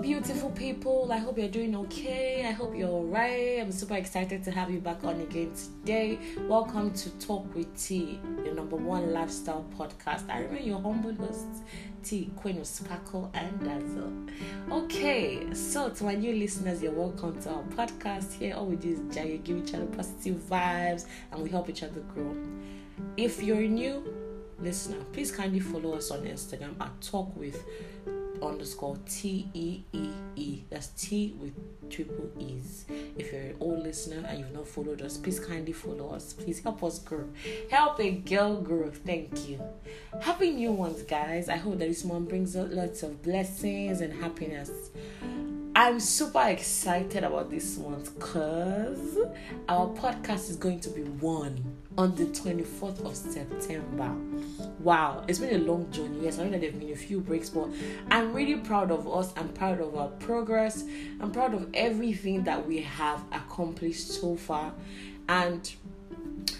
beautiful people. I hope you're doing okay. I hope you're alright. I'm super excited to have you back on again today. Welcome to Talk with T, your number one lifestyle podcast. I remain your humble host, T, Queen of Sparkle and Dazzle. Okay, so to my new listeners, you're welcome to our podcast. Here, all we do is give each other positive vibes and we help each other grow. If you're new listener, please kindly follow us on Instagram at Talk with underscore T E E E. That's T with triple E's. If you're an old listener and you've not followed us, please kindly follow us. Please help us grow. Help a girl grow. Thank you. Happy new ones, guys. I hope that this month brings out lots of blessings and happiness. I'm super excited about this month because our podcast is going to be one on the 24th of September. Wow, it's been a long journey. Yes, I know there have been a few breaks, but I'm really proud of us. I'm proud of our progress. I'm proud of everything that we have accomplished so far. And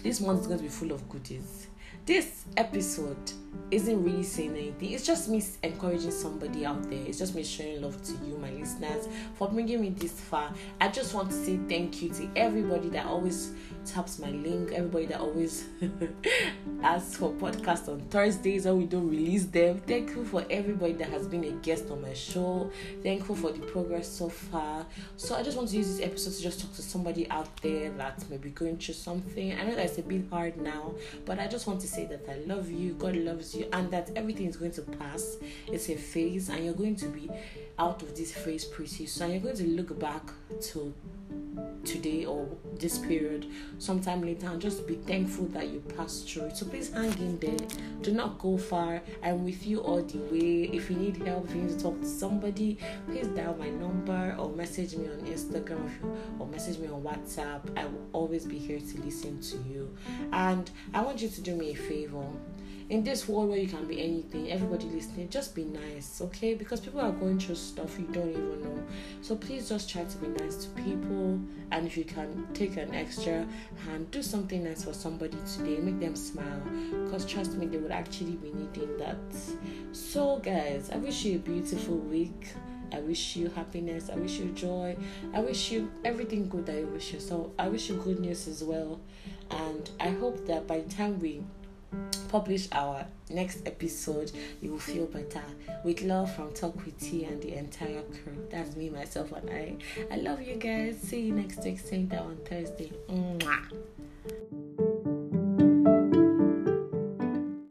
this month is going to be full of goodies this episode isn't really saying anything. It's just me encouraging somebody out there. It's just me showing love to you, my listeners, for bringing me this far. I just want to say thank you to everybody that always taps my link, everybody that always asks for podcasts on Thursdays when we don't release them. Thank you for everybody that has been a guest on my show. Thankful for the progress so far. So I just want to use this episode to just talk to somebody out there that may be going through something. I know that it's a bit hard now, but I just want to say that I love you, God loves you, and that everything is going to pass. It's a phase, and you're going to be out of this phase pretty soon. You're going to look back to today or this period sometime later and just be thankful that you passed through it. So please hang in there. Do not go far. I'm with you all the way. If you need help, if you need to talk to somebody, please dial my number or message me on Instagram or message me on WhatsApp. I will always be here to listen to you. And I want you to do me a favor in this world where you can be anything, everybody listening, just be nice, okay? Because people are going through stuff you don't even know. So please just try to be nice to people. And if you can take an extra hand, do something nice for somebody today, make them smile. Because trust me, they would actually be needing that. So, guys, I wish you a beautiful week. I wish you happiness. I wish you joy. I wish you everything good that you wish you. So I wish you good news as well. And I hope that by the time we publish our next episode, you will feel better. With love from Talk with T and the entire crew. That's me, myself, and I. I love you guys. See you next week, same time on Thursday. Mwah.